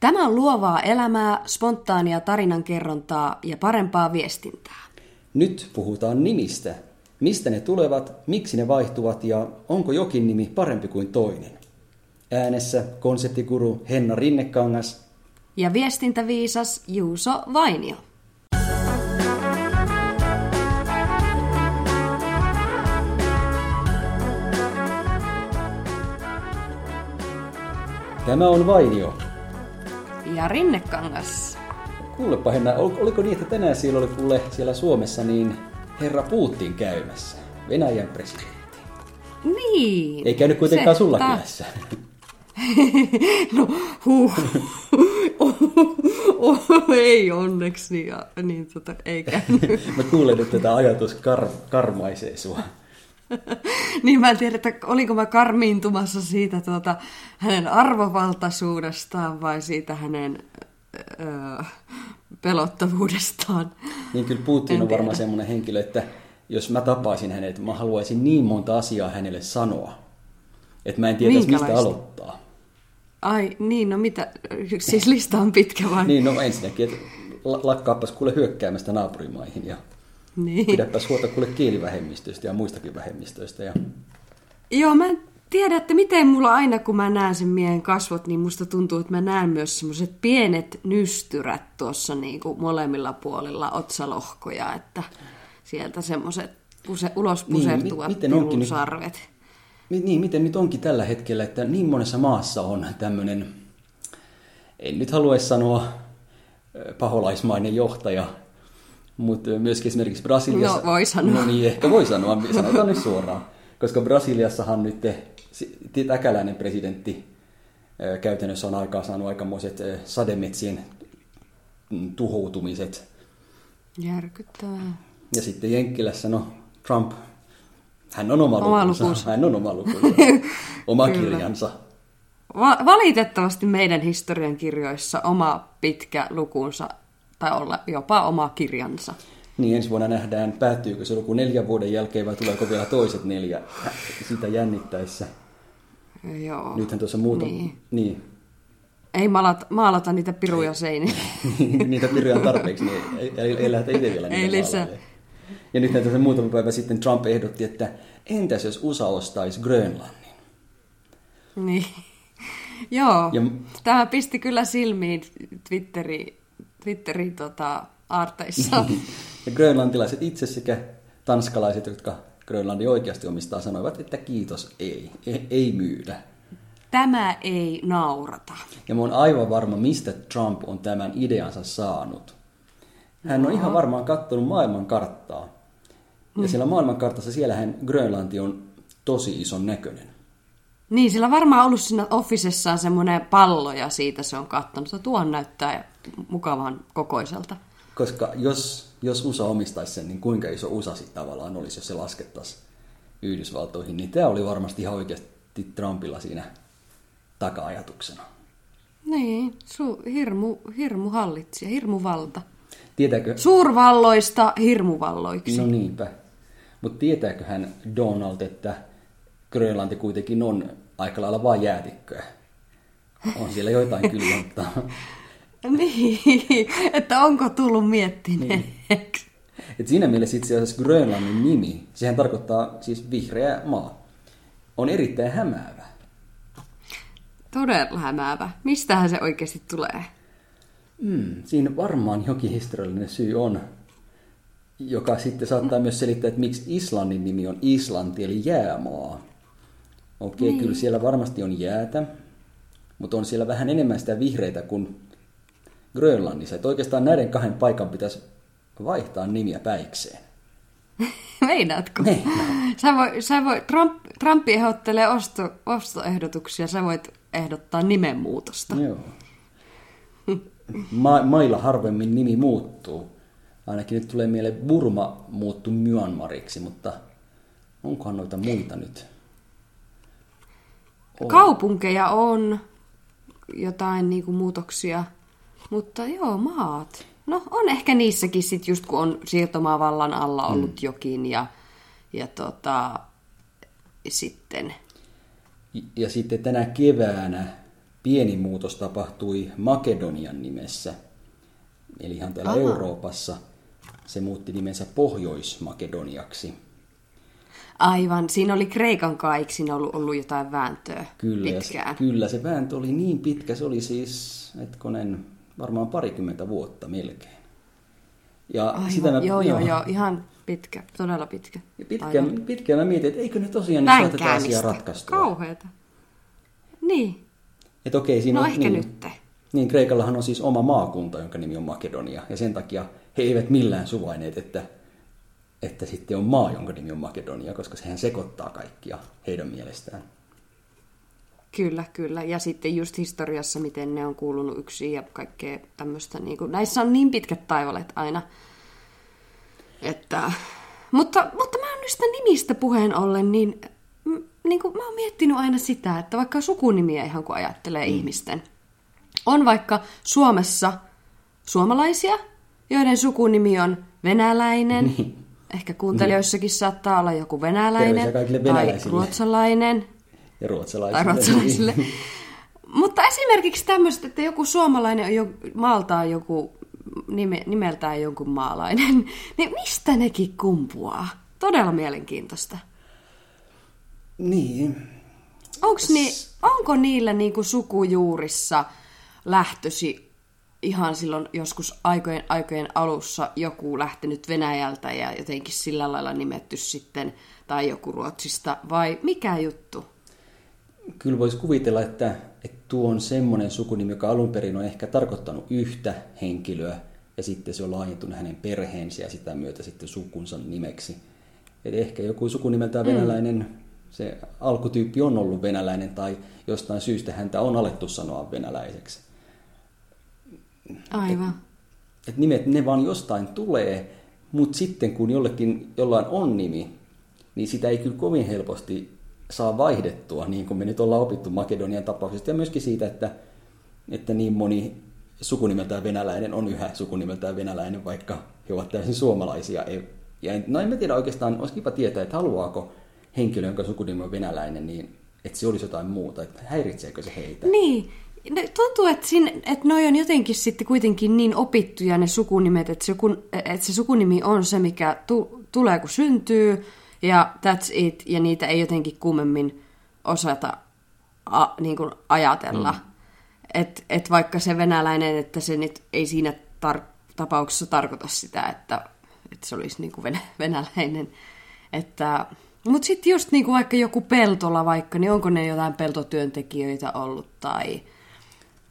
Tämä on luovaa elämää, spontaania tarinankerrontaa ja parempaa viestintää. Nyt puhutaan nimistä. Mistä ne tulevat, miksi ne vaihtuvat ja onko jokin nimi parempi kuin toinen? Äänessä konseptikuru Henna Rinnekangas Ja viestintäviisas Juuso Vainio. Tämä on Vainio. Ja Rinnekangas. Kuulepa Henna, ol- oliko niin, että tänään siellä oli kuule siellä Suomessa niin herra Putin käymässä, Venäjän presidentti. Niin. Ei käynyt kuitenkaan se sulla ta- kylässä. No, huh. oh, ei onneksi, ja, niin tota, ei käynyt. Mä kuulen, että tätä ajatus kar- karmaisee sua. niin mä en tiedä, että olinko mä karmiintumassa siitä tuota, hänen arvovaltaisuudestaan vai siitä hänen öö, pelottavuudestaan. Niin kyllä Putin on varmaan tiedä. semmoinen henkilö, että jos mä tapaisin hänet, mä haluaisin niin monta asiaa hänelle sanoa, että mä en tietäisi mistä aloittaa. Ai niin, no mitä, siis lista on pitkä vai? Niin, no ensinnäkin, että la- lakkaappas kuule hyökkäämästä naapurimaihin ja niin. pidäpäs huolta kuule kielivähemmistöistä ja muistakin vähemmistöistä. Ja... Joo, mä en tiedä, että miten mulla aina, kun mä näen sen miehen kasvot, niin musta tuntuu, että mä näen myös semmoiset pienet nystyrät tuossa niin kuin molemmilla puolilla otsalohkoja, että sieltä semmoiset puse, ulos Niin, pusertuvat mi- niin, miten onkin nyt- sarvet. Mi- Niin, miten nyt onkin tällä hetkellä, että niin monessa maassa on tämmöinen, en nyt halua sanoa paholaismainen johtaja, mutta myöskin esimerkiksi Brasiliassa... No, voi sanoa. No niin, ehkä voi sanoa, sanotaan nyt suoraan. Koska Brasiliassahan nyt si- täkäläinen presidentti käytännössä on aikaa saanut aikamoiset sademetsien mm, tuhoutumiset. Järkyttävää. Ja sitten Jenkkilässä, no Trump, hän on oma, Oma lukunsa. lukunsa. Hän on oma lukunsa. oma kirjansa. Va- valitettavasti meidän historian kirjoissa oma pitkä lukunsa, tai olla jopa oma kirjansa. Niin ensi vuonna nähdään, päättyykö se luku neljän vuoden jälkeen vai tuleeko vielä toiset neljä sitä jännittäessä. Joo. Nythän tuossa muuta... Niin. niin. Ei maalata, maalata niitä piruja seiniin. Niitä piruja on tarpeeksi, niin ei, ei, ei lähdetä itse vielä niitä Ei lisää. Ja nyt tässä muutama päivä sitten Trump ehdotti, että entäs jos USA ostaisi Grönlannin? Niin. Joo, Ja- ja... tämä pisti kyllä silmiin Twitteri, Twitterin tota, aarteissa. Ja grönlantilaiset itse sekä tanskalaiset, jotka Grönlandi oikeasti omistaa, sanoivat, että kiitos, ei, ei, ei myydä. Tämä ei naurata. Ja mä oon aivan varma, mistä Trump on tämän ideansa saanut. Hän on ihan varmaan katsonut maailman karttaa. Ja siellä maailmankartassa siellähän Grönlanti on tosi ison näköinen. Niin, sillä varmaan ollut siinä officessaan semmoinen pallo ja siitä se on kattonut. että Tuon näyttää mukavan kokoiselta. Koska jos, jos USA omistaisi sen, niin kuinka iso USA sitten tavallaan olisi, jos se laskettaisiin Yhdysvaltoihin. Niin tämä oli varmasti ihan oikeasti Trumpilla siinä taka-ajatuksena. Niin, su- hirmu, hirmu hallitsija, hirmuvalta. Tietääkö, Suurvalloista hirmuvalloiksi. No niinpä. Mutta tietääkö hän Donald, että Grönlanti kuitenkin on aika lailla vain jäätikköä? On siellä joitain kyllä, mutta Niin, että onko tullut miettineeksi. et siinä mielessä itse asiassa Grönlannin nimi, sehän tarkoittaa siis vihreä maa, on erittäin hämäävä. Todella hämäävä. Mistähän se oikeasti tulee? Mm, siinä varmaan jokin historiallinen syy on, joka sitten saattaa myös selittää, että miksi Islannin nimi on Islanti, eli jäämaa. Okei, niin. kyllä siellä varmasti on jäätä, mutta on siellä vähän enemmän sitä vihreitä kuin Grönlannissa. Että oikeastaan näiden kahden paikan pitäisi vaihtaa nimiä päikseen. Meinaatko? Sä voi, sä voi, Trump, Trump ehdottelee osto, ostoehdotuksia, sä voit ehdottaa nimenmuutosta. Joo. Ma- mailla harvemmin nimi muuttuu. Ainakin nyt tulee mieleen Burma muuttu Myanmariksi, mutta onkohan noita muita nyt? On. Kaupunkeja on, jotain niinku muutoksia, mutta joo, maat. No on ehkä niissäkin sit just kun on siirtomaavallan alla ollut mm. jokin ja, ja tota, sitten Ja sitten tänä keväänä pieni muutos tapahtui Makedonian nimessä. Eli ihan täällä Aha. Euroopassa se muutti nimensä Pohjois-Makedoniaksi. Aivan, siinä oli Kreikan kaiksi, siinä ollut, ollut jotain vääntöä Kyllä, ja se, pitkään. kyllä, se vääntö oli niin pitkä, se oli siis, etkonen, varmaan parikymmentä vuotta melkein. Ja Aivan, sitä mä, joo, joo, joo, ihan pitkä, todella pitkä. Ja pitkään, pitkään mä mietin, että eikö ne tosiaan nyt saa tätä asiaa ratkaistua. Kauheeta. Niin, Että okei, siinä no on, ehkä niin, nyt. Niin, Kreikallahan on siis oma maakunta, jonka nimi on Makedonia, ja sen takia he eivät millään suvaineet, että, että sitten on maa, jonka nimi on Makedonia, koska sehän sekoittaa kaikkia heidän mielestään. Kyllä, kyllä. Ja sitten just historiassa, miten ne on kuulunut yksin ja kaikkea tämmöistä. Niin kuin, näissä on niin pitkät taivalet aina. Että, mutta, mutta mä oon niistä nimistä puheen ollen, niin, niin kuin mä oon miettinyt aina sitä, että vaikka sukunimiä ihan kun ajattelee mm. ihmisten. On vaikka Suomessa suomalaisia, joiden sukunimi on venäläinen. Ehkä kuuntelijoissakin saattaa olla joku venäläinen tai ruotsalainen Ja ruotsalaisille. tai ruotsalaisille. Mutta esimerkiksi tämmöistä, että joku suomalainen on jo, maalta on joku nime, nimeltään jonkun maalainen, niin mistä nekin kumpuaa? Todella mielenkiintoista. Niin. Onks ni, onko niillä niinku sukujuurissa lähtösi ihan silloin joskus aikojen, aikojen alussa joku lähtenyt Venäjältä ja jotenkin sillä lailla nimetty sitten, tai joku Ruotsista, vai mikä juttu? Kyllä voisi kuvitella, että, että tuo on semmoinen sukunimi, joka alun perin on ehkä tarkoittanut yhtä henkilöä, ja sitten se on laajentunut hänen perheensä ja sitä myötä sitten sukunsa nimeksi. Eli ehkä joku sukunimeltään mm. venäläinen, se alkutyyppi on ollut venäläinen, tai jostain syystä häntä on alettu sanoa venäläiseksi. Aivan. Et nimet, ne vaan jostain tulee, mutta sitten kun jollekin, jollain on nimi, niin sitä ei kyllä kovin helposti saa vaihdettua, niin kuin me nyt ollaan opittu Makedonian tapauksesta, ja myöskin siitä, että, että niin moni sukunimeltään venäläinen on yhä sukunimeltään venäläinen, vaikka he ovat täysin suomalaisia. Ei- Ja en, no en mä tiedä oikeastaan, olisi kiva tietää, että haluaako henkilö, jonka sukunimi on venäläinen, niin että se olisi jotain muuta, että häiritseekö se heitä. Niin. Ne tuntuu, että, siinä, että noi on jotenkin sitten kuitenkin niin opittuja ne sukunimet, että se, että se sukunimi on se, mikä tu, tulee kun syntyy, ja that's it, ja niitä ei jotenkin kummemmin osata a, niin kuin ajatella. Mm. Että et vaikka se venäläinen, että se nyt ei siinä tar- tapauksessa tarkoita sitä, että, että se olisi niin kuin venä, venäläinen. Että, mutta sitten just niin kuin vaikka joku peltola vaikka, niin onko ne jotain peltotyöntekijöitä ollut tai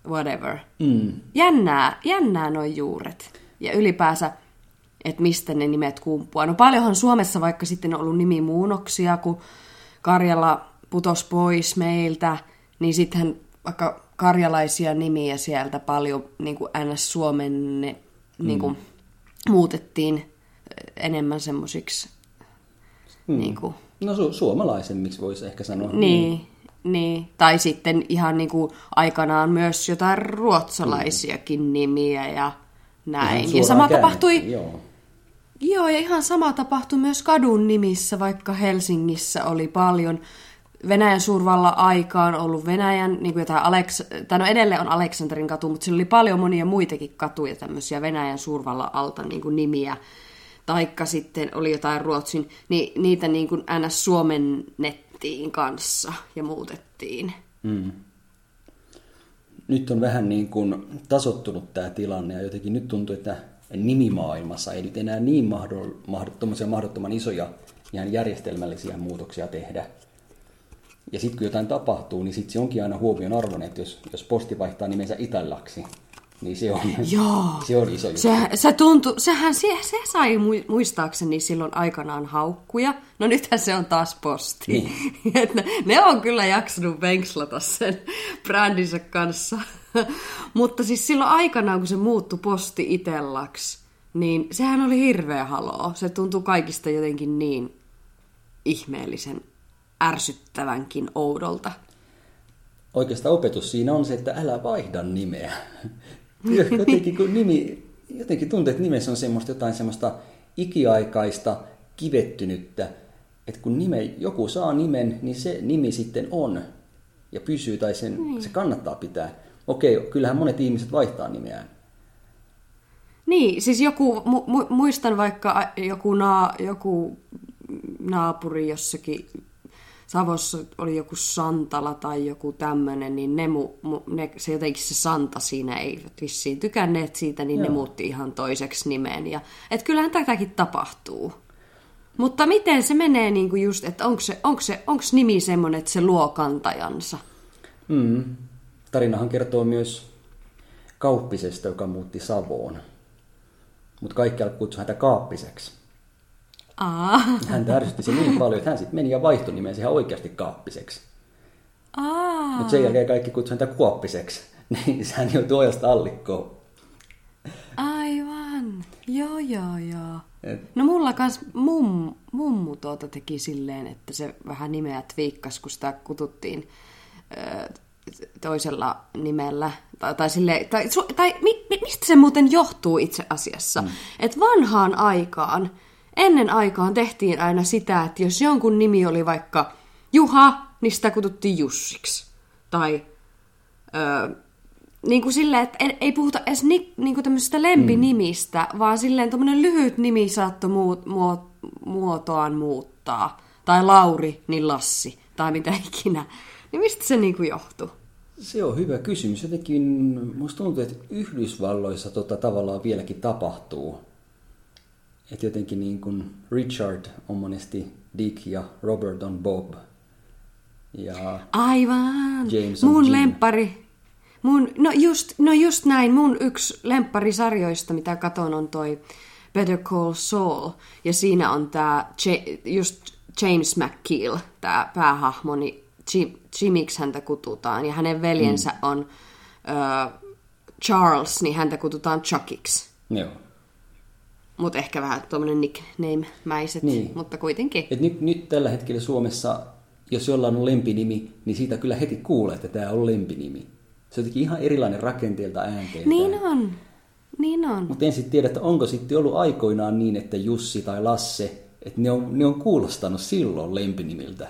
whatever. Mm. Jännää, jännää noin juuret. Ja ylipäänsä, että mistä ne nimet kumpuaa. No paljonhan Suomessa vaikka sitten on ollut nimimuunnoksia, kun Karjala putos pois meiltä, niin sittenhän vaikka karjalaisia nimiä sieltä paljon niin kuin NS-Suomen ne, niin kuin, muutettiin enemmän semmoisiksi Mm. niin kuin, No su- suomalaisemmiksi voisi ehkä sanoa. niin, niin. Tai sitten ihan niin kuin aikanaan myös jotain ruotsalaisiakin nimiä ja näin. Ja sama tapahtui, Joo. Joo, ja ihan sama tapahtui myös kadun nimissä, vaikka Helsingissä oli paljon Venäjän suurvalla aikaan ollut Venäjän, niin kuin jotain Aleks- tai no edelleen on Aleksanterin katu, mutta sillä oli paljon monia muitakin katuja, tämmöisiä Venäjän suurvalla alta niin kuin nimiä. Taikka sitten oli jotain Ruotsin, niin niitä niin kuin ns. suomennettiin kanssa ja muutettiin. Mm. Nyt on vähän niin kuin tasottunut tämä tilanne ja jotenkin nyt tuntuu, että nimimaailmassa ei nyt enää niin mahdottomia, mahdottoman isoja ihan järjestelmällisiä muutoksia tehdä. Ja sitten kun jotain tapahtuu, niin sitten se onkin aina huomion arvoinen, että jos, jos posti vaihtaa nimensä Itallaksi, niin se on, Joo. se on iso juttu. Se, se tuntui, sehän se, se sai mu- muistaakseni silloin aikanaan haukkuja. No nythän se on taas posti. Niin. Et ne, ne on kyllä jaksanut venkslata sen brändinsä kanssa. Mutta siis silloin aikanaan, kun se muuttui posti itellaksi, niin sehän oli hirveä haloo. Se tuntui kaikista jotenkin niin ihmeellisen ärsyttävänkin oudolta. Oikeastaan opetus siinä on se, että älä vaihda nimeä. Jotenkin, kun nimi, jotenkin tuntuu, että nimessä on semmoista jotain semmoista ikiaikaista, kivettynyttä, että kun nime, joku saa nimen, niin se nimi sitten on. ja pysyy tai sen, niin. se kannattaa pitää. Okei, kyllähän monet ihmiset vaihtaa nimeään. Niin, siis joku, mu, mu, muistan vaikka joku, naa, joku naapuri jossakin Savossa oli joku Santala tai joku tämmöinen, niin ne, mu, mu, ne, se jotenkin se Santa siinä ei vissiin tykänneet siitä, niin Joo. ne muutti ihan toiseksi nimeen. Ja, et kyllähän tätäkin tapahtuu. Mutta miten se menee niin kuin just, että onko se, onko se, onko nimi semmoinen, että se luo kantajansa? Mm. Tarinahan kertoo myös Kauppisesta, joka muutti Savoon. Mutta kaikki alkoi kutsua häntä Kaappiseksi. Aa. Hän ärsytti se niin paljon, että hän sitten meni ja vaihtoi nimensä ihan oikeasti Kaappiseksi. Mutta sen jälkeen kaikki kutsui häntä Kuoppiseksi. Niin hän joutui ojasta allikkoon. Aivan. Joo, joo, joo. Et... No mulla kans mum, mummu tuota teki silleen, että se vähän nimeä twiikkas, kun sitä kututtiin toisella nimellä. Tai, tai, sille, tai, tai mi, mistä se muuten johtuu itse asiassa? Mm. Että vanhaan aikaan, ennen aikaan tehtiin aina sitä, että jos jonkun nimi oli vaikka Juha, niin sitä kututtiin Jussiksi. Tai ö, niin kuin silleen, että ei puhuta edes ni, niin kuin tämmöisestä lempinimistä, mm. vaan silleen tämmöinen lyhyt nimi saattoi muut, muot, muotoaan muuttaa. Tai Lauri, niin Lassi, tai mitä ikinä. Niin mistä se niin kuin johtuu? Se on hyvä kysymys. Jotenkin musta tuntuu, että Yhdysvalloissa tota tavallaan vieläkin tapahtuu. Että jotenkin niin kuin Richard on monesti Dick ja Robert on Bob. Ja Aivan. James on Mun Jim. lempari. Mun, no, just, no just näin. Mun yksi lempparisarjoista, mitä katon, on toi Better Call Saul. Ja siinä on tää just James McKeel, tää päähahmo, niin Jimiksi häntä kututaan. Ja hänen veljensä mm. on uh, Charles, niin häntä kututaan Chuckiksi. Joo. Mutta ehkä vähän tuommoinen nickname-mäiset, niin. mutta kuitenkin. Et nyt, nyt tällä hetkellä Suomessa, jos jollain on lempinimi, niin siitä kyllä heti kuulee, että tämä on lempinimi. Se on jotenkin ihan erilainen rakenteelta äänteeltä. Niin on. Niin on. Mutta en sitten tiedä, että onko sitten ollut aikoinaan niin, että Jussi tai Lasse, että ne on, ne on kuulostanut silloin lempinimiltä.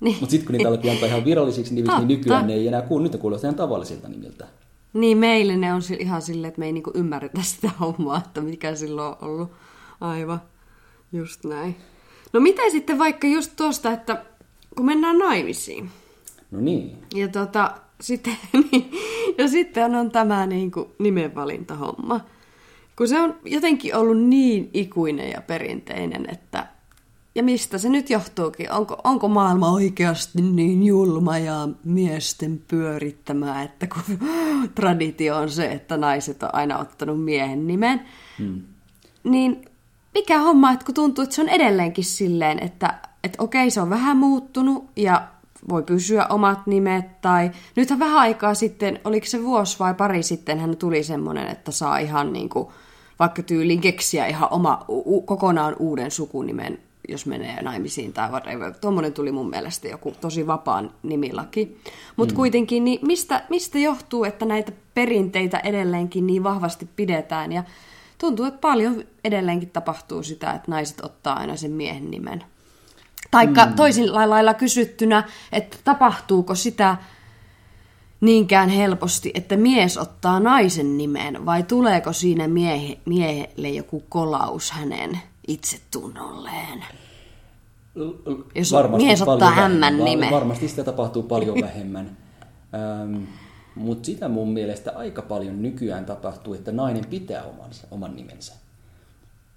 Niin. Mutta sitten kun niitä aletaan antaa ihan virallisiksi nimiksi, niin nykyään ne ei enää kuulu, nyt kuulostaa ihan tavallisilta nimiltä. Niin, meille ne on ihan silleen, että me ei niinku ymmärretä sitä hommaa, että mikä silloin on ollut. Aivan, just näin. No miten sitten vaikka just tuosta, että kun mennään naimisiin. No niin. Ja tota, sitten, niin, ja sitten on tämä niin kuin nimenvalintahomma. Kun se on jotenkin ollut niin ikuinen ja perinteinen, että ja mistä se nyt johtuukin? Onko, onko maailma oikeasti niin julma ja miesten pyörittämää, että kun traditio on se, että naiset on aina ottanut miehen nimen, hmm. niin mikä homma, että kun tuntuu, että se on edelleenkin silleen, että, että okei, se on vähän muuttunut ja voi pysyä omat nimet, tai nythän vähän aikaa sitten, oliko se vuosi vai pari sitten, hän tuli semmoinen, että saa ihan niin kuin, vaikka tyyliin keksiä ihan oma, u, kokonaan uuden sukunimen jos menee naimisiin tai whatever. Tuommoinen tuli mun mielestä joku tosi vapaan nimilaki. Mutta mm. kuitenkin, niin mistä, mistä johtuu, että näitä perinteitä edelleenkin niin vahvasti pidetään? Ja tuntuu, että paljon edelleenkin tapahtuu sitä, että naiset ottaa aina sen miehen nimen. Taikka mm. toisin lailla kysyttynä, että tapahtuuko sitä niinkään helposti, että mies ottaa naisen nimen, vai tuleeko siinä miehe, miehelle joku kolaus hänen itsetunnolleen. Jos varmasti mies ottaa M nimen. Varmasti sitä tapahtuu paljon vähemmän. ähm, Mutta sitä mun mielestä aika paljon nykyään tapahtuu, että nainen pitää omansa, oman nimensä.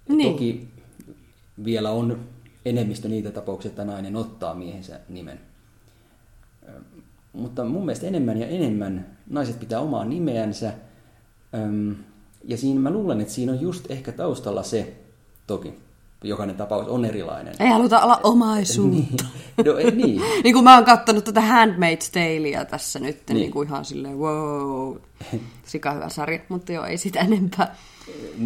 Niin. Toki vielä on enemmistö niitä tapauksia, että nainen ottaa miehensä nimen. Ähm, mutta mun mielestä enemmän ja enemmän naiset pitää omaa nimeänsä. Ähm, ja siinä mä luulen, että siinä on just ehkä taustalla se, toki jokainen tapaus on erilainen. Ei haluta olla omaisuutta. niin. No, ei, niin. niin kuin mä oon kattonut tätä Handmaid's Taleä tässä nyt, niin, niin kuin ihan silleen wow, sika hyvä sarja, mutta joo, ei sitä enempää.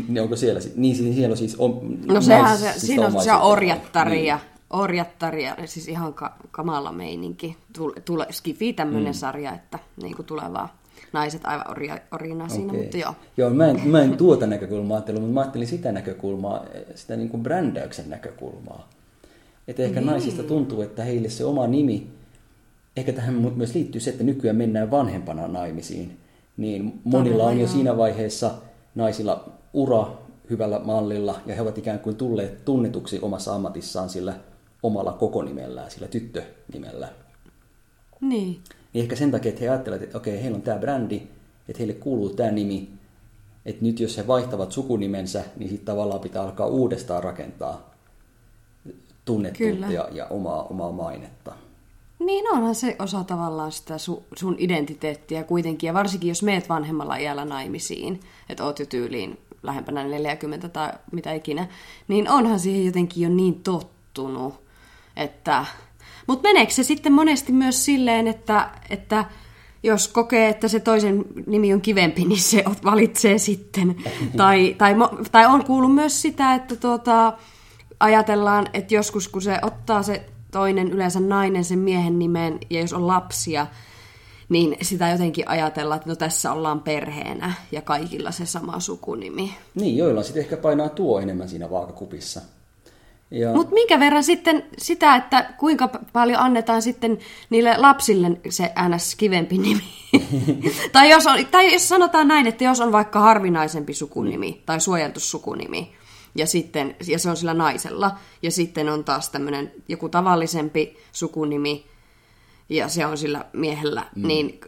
Niin onko siellä, niin siellä on siis... On, no sehän se, siis siinä on se orjattaria, niin. orjattaria, siis ihan ka- kamala meininki. Tule, tule, skifi tämmöinen mm. sarja, että niin kuin tulevaa naiset aivan orja, orjina okay. siinä, mutta joo. Joo, mä en, mä en tuota näkökulmaa ajatellut, mutta mä ajattelin sitä näkökulmaa, sitä niin kuin brändäyksen näkökulmaa. Että ehkä niin. naisista tuntuu, että heille se oma nimi ehkä tähän myös liittyy se, että nykyään mennään vanhempana naimisiin. Niin monilla Todella, on jo joo. siinä vaiheessa naisilla ura hyvällä mallilla, ja he ovat ikään kuin tulleet tunnetuksi omassa ammatissaan sillä omalla kokonimellään, sillä tyttönimellä. Niin. Niin ehkä sen takia, että he ajattelevat, että okei, heillä on tämä brändi, että heille kuuluu tämä nimi, että nyt jos he vaihtavat sukunimensä, niin sitten tavallaan pitää alkaa uudestaan rakentaa tunnettuutta ja, ja omaa, omaa mainetta. Niin onhan se osa tavallaan sitä su, sun identiteettiä kuitenkin, ja varsinkin jos meet vanhemmalla iällä naimisiin, että oot jo tyyliin lähempänä 40 tai mitä ikinä, niin onhan siihen jotenkin jo niin tottunut, että... Mutta meneekö se sitten monesti myös silleen, että, että jos kokee, että se toisen nimi on kivempi, niin se valitsee sitten. tai, tai, tai on kuullut myös sitä, että tuota, ajatellaan, että joskus kun se ottaa se toinen, yleensä nainen, sen miehen nimen, ja jos on lapsia, niin sitä jotenkin ajatellaan, että no tässä ollaan perheenä ja kaikilla se sama sukunimi. Niin, joilla sitten ehkä painaa tuo enemmän siinä vaakakupissa. Mutta minkä verran sitten sitä, että kuinka paljon annetaan sitten niille lapsille se ns. kivempi nimi? tai, jos on, tai jos sanotaan näin, että jos on vaikka harvinaisempi sukunimi tai suojeltu sukunimi, ja, sitten, ja se on sillä naisella, ja sitten on taas tämmöinen joku tavallisempi sukunimi, ja se on sillä miehellä, mm. niin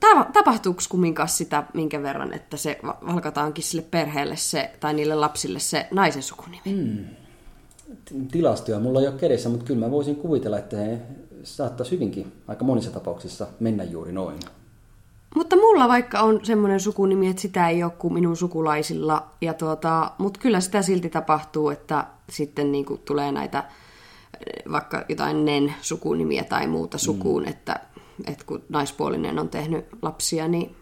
ta- tapahtuuko kumminkaan sitä minkä verran, että se va- valkataankin sille perheelle se, tai niille lapsille se naisen sukunimi? Mm. Tilastoja mulla ei ole kädessä, mutta kyllä mä voisin kuvitella, että he saattaisi hyvinkin aika monissa tapauksissa mennä juuri noin. Mutta mulla vaikka on semmoinen sukunimi, että sitä ei ole kuin minun sukulaisilla, ja tuota, mutta kyllä sitä silti tapahtuu, että sitten niin kuin tulee näitä eh, vaikka jotain nen-sukunimiä tai muuta sukuun, mm. että, että kun naispuolinen on tehnyt lapsia, niin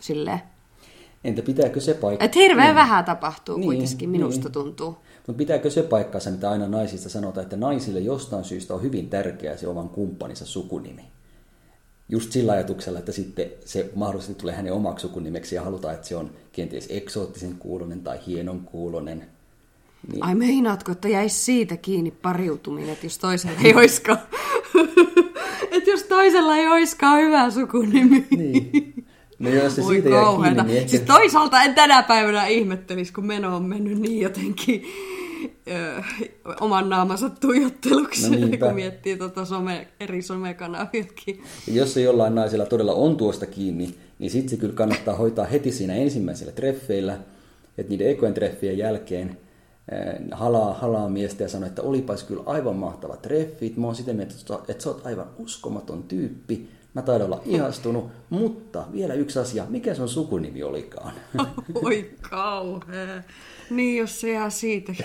silleen. Entä pitääkö se paikka? Että hirveän vähän tapahtuu Niin, kuitenkin, minusta niin. tuntuu. Mutta pitääkö se paikkansa, mitä aina naisista sanotaan, että naisille jostain syystä on hyvin tärkeää se oman kumppaninsa sukunimi? Just sillä ajatuksella, että sitten se mahdollisesti tulee hänen omaksi sukunimeksi ja halutaan, että se on kenties eksoottisen kuulonen tai hienon kuulonen. Niin, Ai meinaatko, että jäisi siitä kiinni pariutuminen, että jos toisella ei oiskaan, että jos toisella ei oiskaan hyvä sukunimi. niin. No jos se Voi siitä jää kauheeta. kiinni, niin ehkä... Siis toisaalta en tänä päivänä ihmettelisi, kun meno on mennyt niin jotenkin oman naamansa tuijotteluksi, No niinpä. kun miettii tota some, eri somekanaviakin. Ja jos se jollain naisella todella on tuosta kiinni, niin sitten se kyllä kannattaa hoitaa heti siinä ensimmäisellä treffeillä, että niiden ekojen treffien jälkeen halaa, halaa miestä ja sanoo, että olipas kyllä aivan mahtavat treffit, mä oon sitä mieltä, että sä oot aivan uskomaton tyyppi, mä taidan olla ihastunut, mutta vielä yksi asia, mikä sun sukunimi olikaan? Oi kauhea. Niin, jos se jää siitä.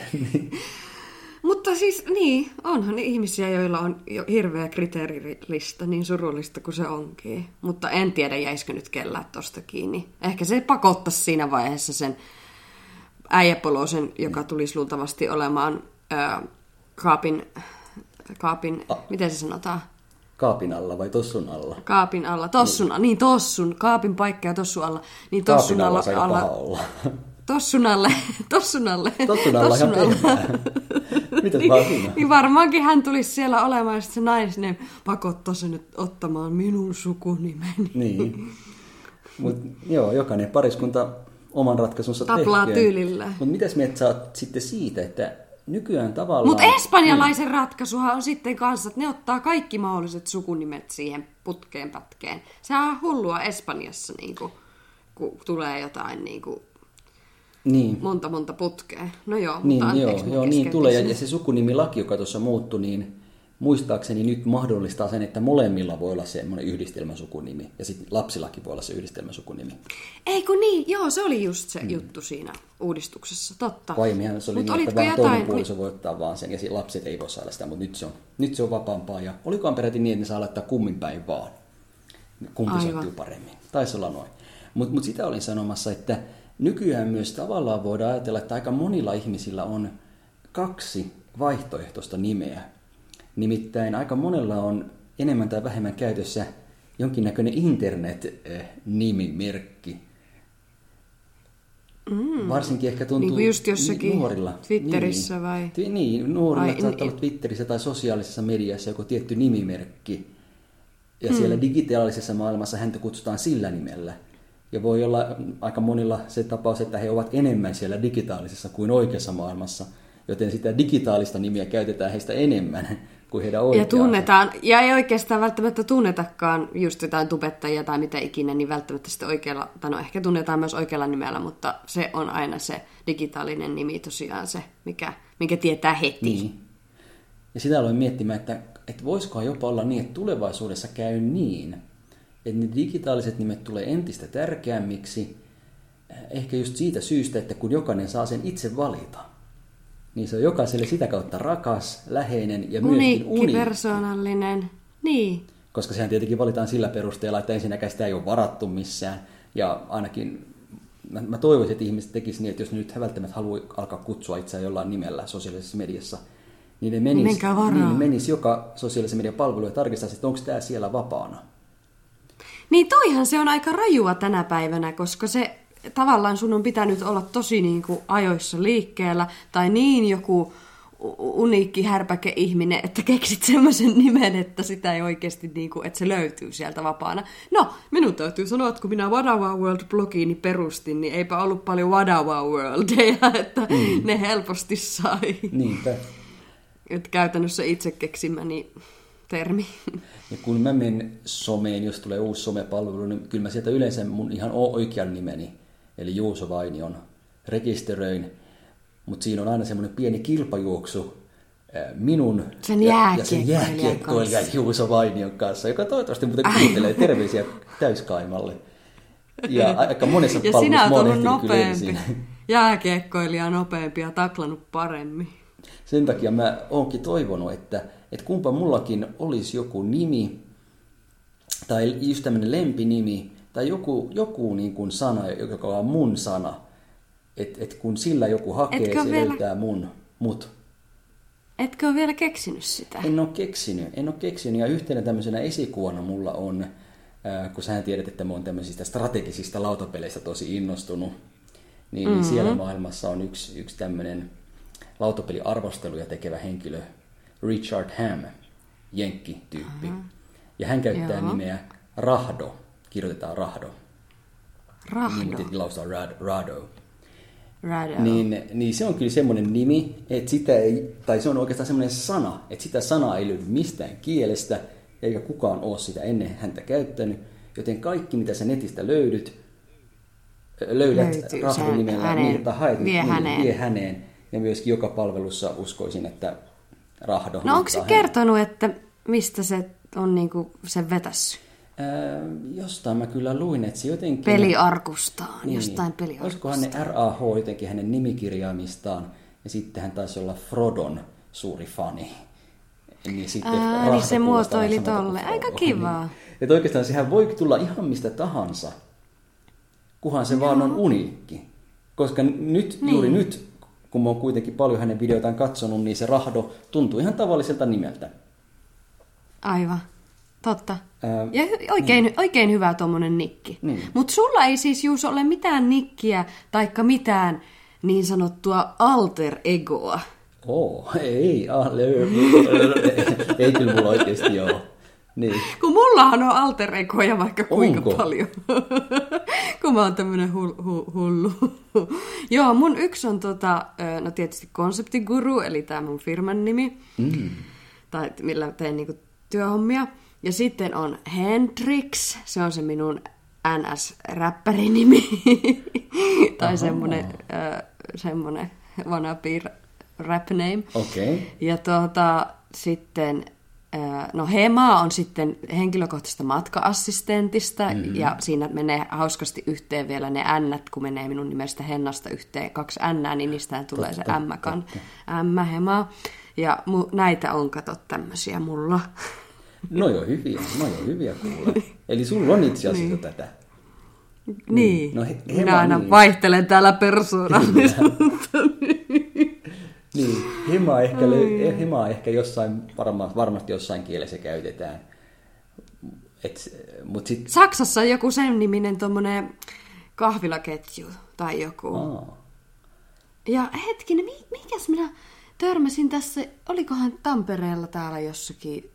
Mutta siis niin, onhan ihmisiä, joilla on jo hirveä kriteerilista, niin surullista kuin se onkin. Mutta en tiedä, jäisikö nyt kellään tosta kiinni. Ehkä se pakottaisi siinä vaiheessa sen äijäpolosen, joka tulisi luultavasti olemaan ää, kaapin, kaapin, miten se sanotaan? Kaapin alla vai tossun alla? Kaapin alla, tossun, niin, niin tossun, kaapin paikka ja tossun alla. Niin tossun Kaapin alla alla, sai paha olla. tossun alle, tossun alle, Tossun alla ihan pehmeä. Mitäs vaan siinä? Niin varmaankin hän tulisi siellä olemaan ja sitten se nainen pakottaisi sen nyt ottamaan minun sukunimeni. Niin. Mut, joo, jokainen pariskunta oman ratkaisunsa Taplaa tehköön. tyylillä. Mutta mitäs mieltä sä oot sitten siitä, että nykyään tavallaan... Mutta espanjalaisen ratkaisuhan on sitten kanssa, että ne ottaa kaikki mahdolliset sukunimet siihen putkeen pätkeen. Sehän on hullua Espanjassa, niin kuin, kun tulee jotain niin kuin, Niin, monta monta putkea. No joo, niin, mutta joo, joo niin tulee. Ja, ja se sukunimilaki, joka tuossa muuttui, niin muistaakseni nyt mahdollistaa sen, että molemmilla voi olla semmoinen yhdistelmäsukunimi. Ja sitten lapsillakin voi olla se yhdistelmäsukunimi. Ei kun niin, joo, se oli just se mm. juttu siinä uudistuksessa, totta. Aiemminhan se oli Mut niin, että vaan toinen jotain- puoliso voi ottaa vaan sen, ja sit lapset ei voi saada sitä, mutta nyt se on, nyt se on vapaampaa. Ja olikohan peräti niin, että ne saa laittaa kummin päin vaan. Kumpi Aivan. sopii paremmin. Taisi olla noin. Mutta mut sitä olin sanomassa, että nykyään myös tavallaan voidaan ajatella, että aika monilla ihmisillä on kaksi vaihtoehtoista nimeä. Nimittäin aika monella on enemmän tai vähemmän käytössä jonkinnäköinen internet-nimimerkki. Mm. Varsinkin ehkä tuntuu Niin kuin just jossakin nuorilla. Twitterissä niin. vai? Twi- Niin, nuorilla Ai, Ai, saattaa niin. olla Twitterissä tai sosiaalisessa mediassa joku tietty nimimerkki. Ja mm. siellä digitaalisessa maailmassa häntä kutsutaan sillä nimellä. Ja voi olla aika monilla se tapaus, että he ovat enemmän siellä digitaalisessa kuin oikeassa maailmassa, joten sitä digitaalista nimiä käytetään heistä enemmän kuin heidän oikeaa. Ja tunnetaan, ja ei oikeastaan välttämättä tunnetakaan just jotain tubettajia tai mitä ikinä, niin välttämättä sitten oikealla, tai no ehkä tunnetaan myös oikealla nimellä, mutta se on aina se digitaalinen nimi tosiaan se, mikä, mikä tietää heti. Niin. Ja sitä aloin miettimään, että, että voisikohan jopa olla niin, että tulevaisuudessa käy niin, että ne digitaaliset nimet tulee entistä tärkeämmiksi, ehkä just siitä syystä, että kun jokainen saa sen itse valita, niin se on jokaiselle sitä kautta rakas, läheinen ja myöskin uniikki. persoonallinen, niin. Koska sehän tietenkin valitaan sillä perusteella, että ensinnäkään sitä ei ole varattu missään, ja ainakin mä, mä toivoisin, että ihmiset tekisivät niin, että jos nyt välttämättä haluaa alkaa kutsua itseään jollain nimellä sosiaalisessa mediassa, niin ne menis, niin ne menis joka sosiaalisen median palvelu ja tarkistaisi, että onko tämä siellä vapaana. Niin toihan se on aika rajua tänä päivänä, koska se tavallaan sun on pitänyt olla tosi niin kuin ajoissa liikkeellä tai niin joku uniikki härpäke ihminen, että keksit semmoisen nimen, että sitä ei oikeasti, niin kuin, että se löytyy sieltä vapaana. No, minun täytyy sanoa, että kun minä Wadawa World-blogiini perustin, niin eipä ollut paljon Wadawa Worldeja, että mm. ne helposti sai. Niinpä. Että käytännössä itse keksimäni termi. Ja kun mä menen someen, jos tulee uusi somepalvelu, niin kyllä mä sieltä yleensä mun ihan oikean nimeni, eli Juuso Vainion, rekisteröin. Mutta siinä on aina semmoinen pieni kilpajuoksu minun sen ja, ja sen jääkiekkoilijan Juuso Vainion kanssa, joka toivottavasti muuten kuuntelee terveisiä täyskaimalle. Ja aika monessa ja sinä olet ollut nopeampi. Jääkiekkoilija nopeampi ja taklannut paremmin. Sen takia mä oonkin toivonut, että, että kumpa mullakin olisi joku nimi, tai just tämmöinen lempinimi, tai joku, joku niin kuin sana, joka on mun sana. Että et kun sillä joku hakee, Etkö se vielä... löytää mun, mut. Etkö ole vielä keksinyt sitä? En ole keksinyt, en ole keksinyt. Ja yhtenä tämmöisenä esikuvana mulla on, kun sä tiedät, että mä oon tämmöisistä strategisista lautapeleistä tosi innostunut, niin mm-hmm. siellä maailmassa on yksi, yksi tämmöinen lautapeliarvosteluja tekevä henkilö, Richard Ham, jenkki-tyyppi. Aha. Ja hän käyttää Joo. nimeä Rahdo, kirjoitetaan Rahdo. Rahdo. Niin, lausutaan Rad, Rado. Rado. Niin, niin se on kyllä semmoinen nimi, että sitä ei, tai se on oikeastaan semmoinen sana, että sitä sanaa ei löydy mistään kielestä, eikä kukaan ole sitä ennen häntä käyttänyt. Joten kaikki, mitä sä netistä löydyt, löydät Rahdon nimellä, hänen, niin, tai haet, vie, niin, häneen. vie häneen ja myöskin joka palvelussa uskoisin, että rahdo. No onko se kertonut, että mistä se on niinku sen vetässy? Ää, jostain mä kyllä luin, että se jotenkin... Peliarkustaan, niin, jostain peliarkustaan. Olisikohan ne RAH jotenkin hänen nimikirjaamistaan, ja sitten hän taisi olla Frodon suuri fani. Niin, sitten Ää, niin se muotoili tolle. Aika kivaa. Niin. Että oikeastaan sehän voi tulla ihan mistä tahansa, kunhan se no. vaan on uniikki. Koska nyt, niin. juuri nyt kun mä oon kuitenkin paljon hänen videoitaan katsonut, niin se Rahdo tuntuu ihan tavalliselta nimeltä. Aivan. Totta. Ja oikein, niin. oikein hyvä tuommoinen nikki. Niin. Mutta sulla ei siis Juus ole mitään nikkiä taikka mitään niin sanottua alter egoa. Oh, ei, ei kyllä mulla oikeasti ole. Niin. Kun mullahan on alter egoja vaikka kuinka Onko? paljon. Kun mä oon tämmönen hu- hu- hullu. Joo, mun yksi on tota, no tietysti konseptiguru, eli tämä mun firman nimi. Mm. Tai millä teen niinku työhommia. Ja sitten on Hendrix, se on se minun NS-räppärinimi. tai semmonen, äh, semmonen wannabe rap name. Okay. Ja tuota, sitten No Hema on sitten henkilökohtaisesta matka-assistentista mm-hmm. ja siinä menee hauskasti yhteen vielä ne ännät, kun menee minun nimestä Hennasta yhteen kaksi ännää, niin niistähän tulee totta, se ämmäkan, ämmä Hema. Ja mu- näitä on, kato, tämmöisiä mulla. No jo hyviä, no jo hyviä kuulla. Eli sulla on itse asiassa niin. tätä. Niin. No, he, Minä aina niin. vaihtelen täällä persoonallisuutta. Niin, hima ehkä, löy- hima ehkä jossain, varma, varmasti jossain kielessä käytetään. Et, mut sit... Saksassa on joku sen niminen tommonen kahvilaketju tai joku. Aa. Ja hetkinen, mikäs minä törmäsin tässä, olikohan Tampereella täällä jossakin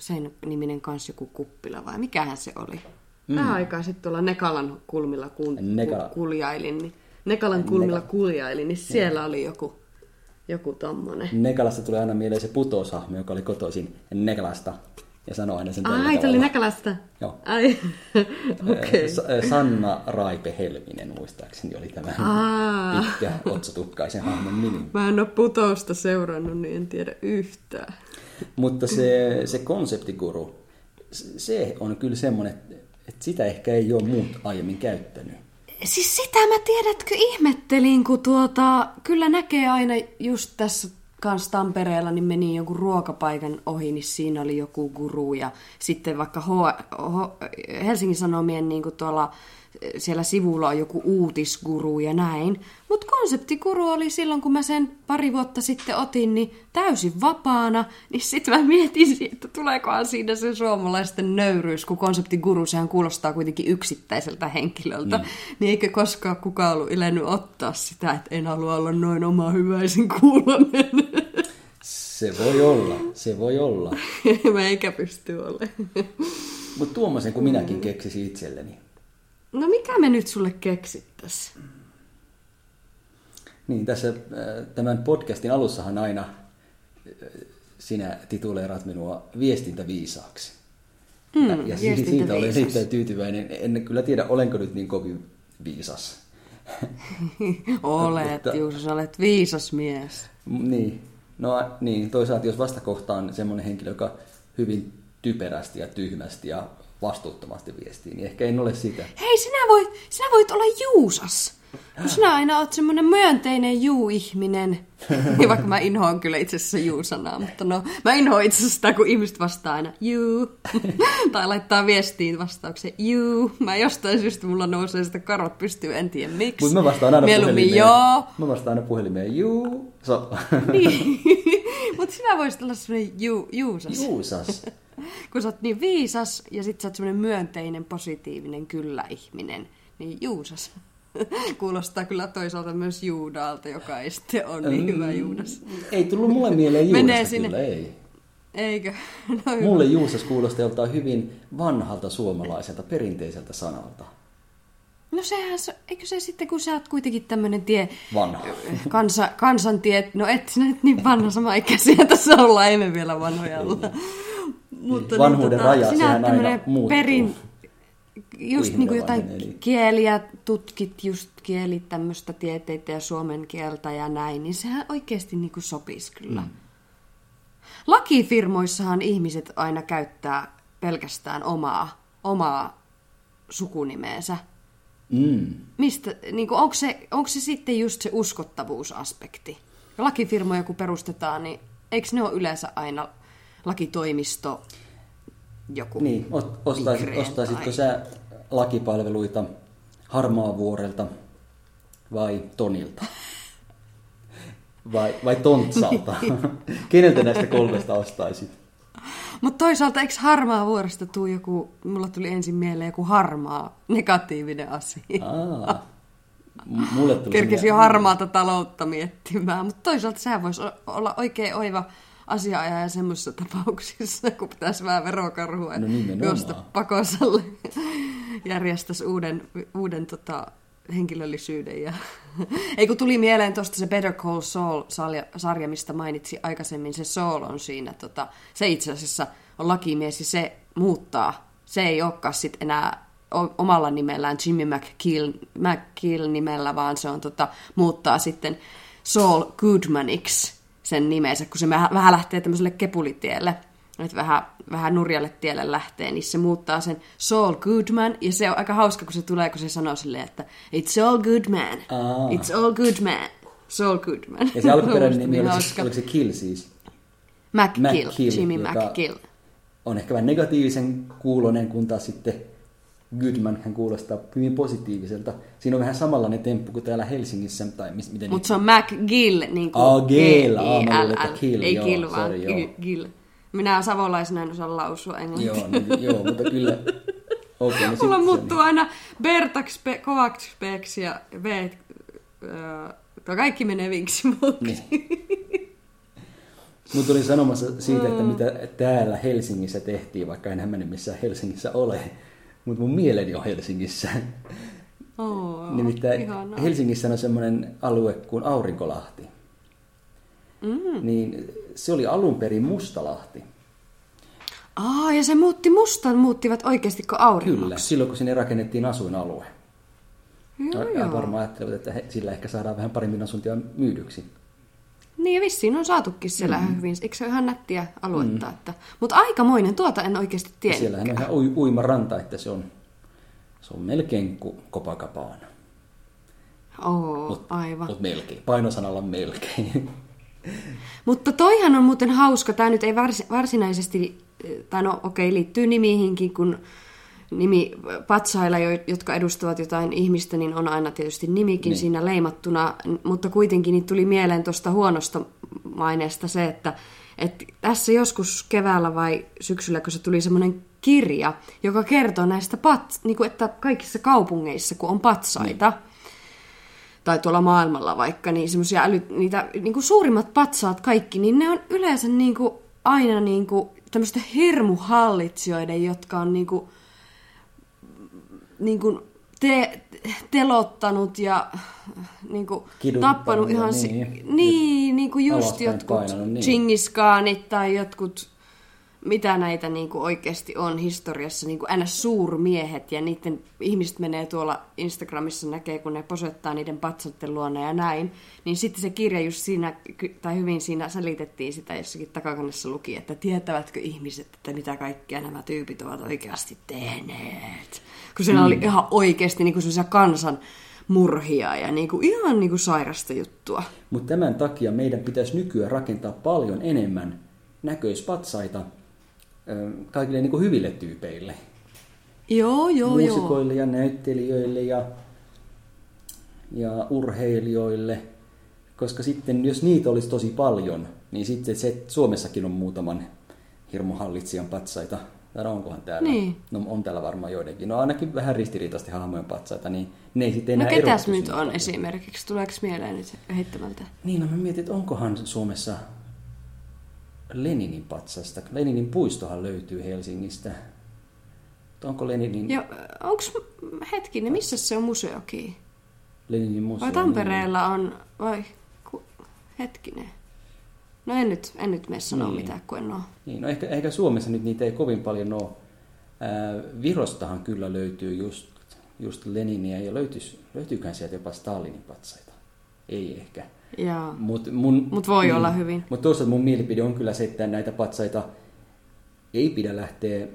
sen niminen kanssa joku kuppila vai mikähän se oli. Mm. Vähän aikaa sitten tuolla Nekalan kulmilla kun, Nekala. ku, kuljailin, niin Nekalan kulmilla kuljailin, niin siellä oli joku, joku tommonen. Nekalasta tulee aina mieleen se putoushahmo, joka oli kotoisin Nekalasta ja sanoi aina sen Ai, tämä oli. Näkälästä? Joo. Ai, okei. Sa- Sanna Raipe Helminen muistaakseni oli tämä pitkä otsatukkaisen hahmon nimi. Mä en ole putousta seurannut, niin en tiedä yhtään. Mutta se, se konseptikuru, s- se on kyllä semmoinen, että sitä ehkä ei ole muut aiemmin käyttänyt. Siis sitä mä tiedätkö ihmettelin, kun tuota, kyllä näkee aina just tässä kans Tampereella, niin meni jonkun ruokapaikan ohi, niin siinä oli joku guru ja sitten vaikka H, H, Helsingin Sanomien niin kuin tuolla siellä sivulla on joku uutisguru ja näin. Mutta konseptiguru oli silloin, kun mä sen pari vuotta sitten otin, niin täysin vapaana. Niin sitten mä mietin, että tuleekohan siinä se suomalaisten nöyryys, kun konseptiguru, sehän kuulostaa kuitenkin yksittäiseltä henkilöltä. Mm. Niin eikö koskaan kukaan ollut ilennyt ottaa sitä, että en halua olla noin oma hyväisin kuulonen. Se voi olla, se voi olla. mä eikä pysty olemaan. Mutta tuommoisen kun minäkin keksisin itselleni. No mikä me nyt sulle keksittäis? Niin, tässä äh, tämän podcastin alussahan aina äh, sinä tituleeraat minua viestintäviisaaksi. Mm, ja, ja si- siitä olen erittäin tyytyväinen. En kyllä tiedä, olenko nyt niin kovin viisas. Olet, Mutta- Juuso, olet viisas mies. Niin, no niin, toisaalta jos vastakohta on semmoinen henkilö, joka hyvin typerästi ja tyhmästi ja vastuuttomasti viestii, niin ehkä en ole sitä. Hei, sinä voit, sinä voit olla Juusas. Kun sinä aina oot semmoinen myönteinen juu-ihminen. Niin vaikka mä inhoan kyllä itse asiassa juu-sanaa, mutta no, mä inhoan itse asiassa sitä, kun ihmiset vastaa aina juu. tai laittaa viestiin vastauksen juu. Mä jostain syystä mulla nousee sitä karvat pystyy, en tiedä miksi. Mutta mä vastaan aina Mieluummin puhelimeen. joo. Mä vastaan aina puhelimeen, juu. So. Niin. mutta sinä voisit olla semmoinen juu, juusas. Juusas. Kun sä oot niin viisas ja sit sä oot semmoinen myönteinen, positiivinen kyllä-ihminen, niin Juusas. Kuulostaa kyllä toisaalta myös Juudaalta, joka ei sitten ole niin hyvä Juudas. Ei tullut mulle mieleen Juudasta Menee sinne- kyllä, ei. Eikö? No hyvä. Mulle Juusas kuulostaa joltain hyvin vanhalta suomalaiselta, perinteiseltä sanalta. No sehän, se- eikö se sitten, kun sä oot kuitenkin tämmöinen tie... Vanha. Kansa, kansantie, no et sinä nyt niin vanha sama ikäisiä tässä olla, emme vielä vanhoja olla. Mutta Niin, Vanhuuden raja, sinä sehän aina muuttuu. Perin, just niin kuin jotain niin. kieliä tutkit, just kieli tämmöistä tieteitä ja suomen kieltä ja näin, niin sehän oikeasti niin kuin sopisi kyllä. Mm. Lakifirmoissahan ihmiset aina käyttää pelkästään omaa, omaa sukunimeensä. Mm. Mistä, niin kuin, onko, se, onko se sitten just se uskottavuusaspekti? Lakifirmoja kun perustetaan, niin eikö ne ole yleensä aina lakitoimisto joku? Niin, ostaisit, ostaisitko tai- sä lakipalveluita Harmaavuorelta vai Tonilta? Vai, vai Tontsalta? Keneltä näistä kolmesta ostaisit? Mutta toisaalta eikö harmaa vuorosta tuu joku, mulla tuli ensin mieleen joku harmaa negatiivinen asia. Aa, mulle tuli Kerkesi jo harmaata taloutta miettimään, mutta toisaalta sehän voisi olla oikein oiva asiaajaja semmoisissa tapauksissa, kun pitäisi vähän verokarhua No juosta pakosalle. Järjestäisi uuden, uuden tota, henkilöllisyyden. Ja... Ei kun tuli mieleen tuosta se Better Call Saul-sarja, mistä mainitsi aikaisemmin. Se Saul on siinä, tota, se itse asiassa on lakimies ja se muuttaa. Se ei olekaan sit enää omalla nimellään Jimmy McKill, McKill nimellä, vaan se on tota, muuttaa sitten Saul Goodmaniksi sen nimensä, kun se vähän lähtee tämmöiselle kepulitielle, että vähän, vähän nurjalle tielle lähtee, niin se muuttaa sen Saul Goodman, ja se on aika hauska, kun se tulee, kun se sanoo silleen, että It's all good man, Aa. it's all good man, Saul Goodman. Ja se alkuperäinen nimi niin oli, se, hauska. oliko se Kill siis? McKill, McKill, Jimmy McKill. On ehkä vähän negatiivisen kuulonen, kun taas sitten Goodman hän kuulostaa hyvin positiiviselta. Siinä on vähän samanlainen temppu kuin täällä Helsingissä, tai mis, miten Mutta se on McGill, niin kuin Aa, Gill. Aa, mä että Kill, Ei joo, Gill, vaan sorry, joo. Gi- Gill. Minä savolaisena en osaa lausua englantia. Joo, no, joo, mutta kyllä. Okei, no Mulla muuttuu aina Bertax, Pe- Peks ja V. Öö, kaikki menee viksi muuksi. Niin. Sanomassa siitä, että mitä täällä Helsingissä tehtiin, vaikka en hämmennyt missään Helsingissä ole. Mutta mun mieleni on Helsingissä. Oh, Nimittäin ihanaa. Helsingissä on semmoinen alue kuin Aurinkolahti. Mm. Niin se oli alun perin Mustalahti. Aa, ja se muutti mustan, muuttivat oikeasti kuin auringoksi. Kyllä, silloin kun sinne rakennettiin asuinalue. Joo, Ja joo. varmaan ajattelevat, että he, sillä ehkä saadaan vähän paremmin asuntoja myydyksi. Niin ja vissiin on saatukin siellä mm. hyvin. Eikö se ole ihan nättiä aluetta? Mm. Että... Mutta aikamoinen, tuota en oikeasti tiedä. siellähän on ihan ui, uima ranta, että se on, se on melkein kuin Copacabana. Oo, aivan. Mutta melkein. Painosanalla melkein. Mutta toihan on muuten hauska, tämä nyt ei vars, varsinaisesti, tai no okei, liittyy nimihinkin, kun nimi patsailla, jo- jotka edustavat jotain ihmistä, niin on aina tietysti nimikin Niin. siinä leimattuna, mutta kuitenkin niin tuli mieleen tuosta huonosta maineesta se, että, että tässä joskus keväällä vai syksyllä, kun se tuli semmoinen kirja, joka kertoo näistä, pats, niin kuin, että kaikissa kaupungeissa, kun on patsaita, niin tai tuolla maailmalla vaikka, niin semmoisia äly, niitä niin kuin suurimmat patsaat kaikki, niin ne on yleensä niin kuin, aina niin kuin, tämmöisten hirmuhallitsijoiden, jotka on niin kuin, niin kuin te, telottanut ja niin kuin, tappanut ihan... niin. Niin, niin, niin kuin just jotkut painanut, niin. Chingiskaanit tai jotkut mitä näitä niin kuin oikeasti on historiassa, niin kuin ns. suurmiehet ja niiden ihmiset menee tuolla Instagramissa näkee, kun ne posettaa niiden patsatten luona ja näin, niin sitten se kirja just siinä, tai hyvin siinä selitettiin sitä jossakin takakannessa luki, että tietävätkö ihmiset, että mitä kaikkea nämä tyypit ovat oikeasti tehneet. Kun siinä oli ihan oikeasti niin kuin sellaisia kansan murhia ja niin kuin, ihan niin kuin sairasta juttua. Mutta tämän takia meidän pitäisi nykyään rakentaa paljon enemmän näköispatsaita kaikille niin kuin hyville tyypeille. Joo, joo, joo. Muusikoille ja näyttelijöille ja, ja urheilijoille. Koska sitten, jos niitä olisi tosi paljon, niin sitten se, että Suomessakin on muutaman hirmuhallitsijan patsaita. Tai onkohan täällä? Niin. No on täällä varmaan joidenkin. No ainakin vähän ristiriitaisesti hahmojen patsaita, niin ne ei sitten No enää ketäs erottu nyt on paljon. esimerkiksi? Tuleeko mieleen nyt heittämältä? Niin, no mä mietin, että onkohan Suomessa Leninin patsasta. Leninin puistohan löytyy Helsingistä. Onko Leninin, Ja onks, hetkinen, missä se on museokin? Leninin museo? Vai Tampereella on, vai ku, hetkinen. No en nyt, en nyt mene sanoa Niin. mitään, kun en oo. Niin, no ehkä, ehkä Suomessa nyt niitä ei kovin paljon ole. Ää, Virostahan kyllä löytyy just, just Leninia ja löytyis, löytyyköhän sieltä jopa Stalinin patsaita? Ei ehkä. Jaa. Mut mun, Mut voi olla hyvin. Mutta toisaalta mun mielipide on kyllä se, että näitä patsaita ei pidä lähteä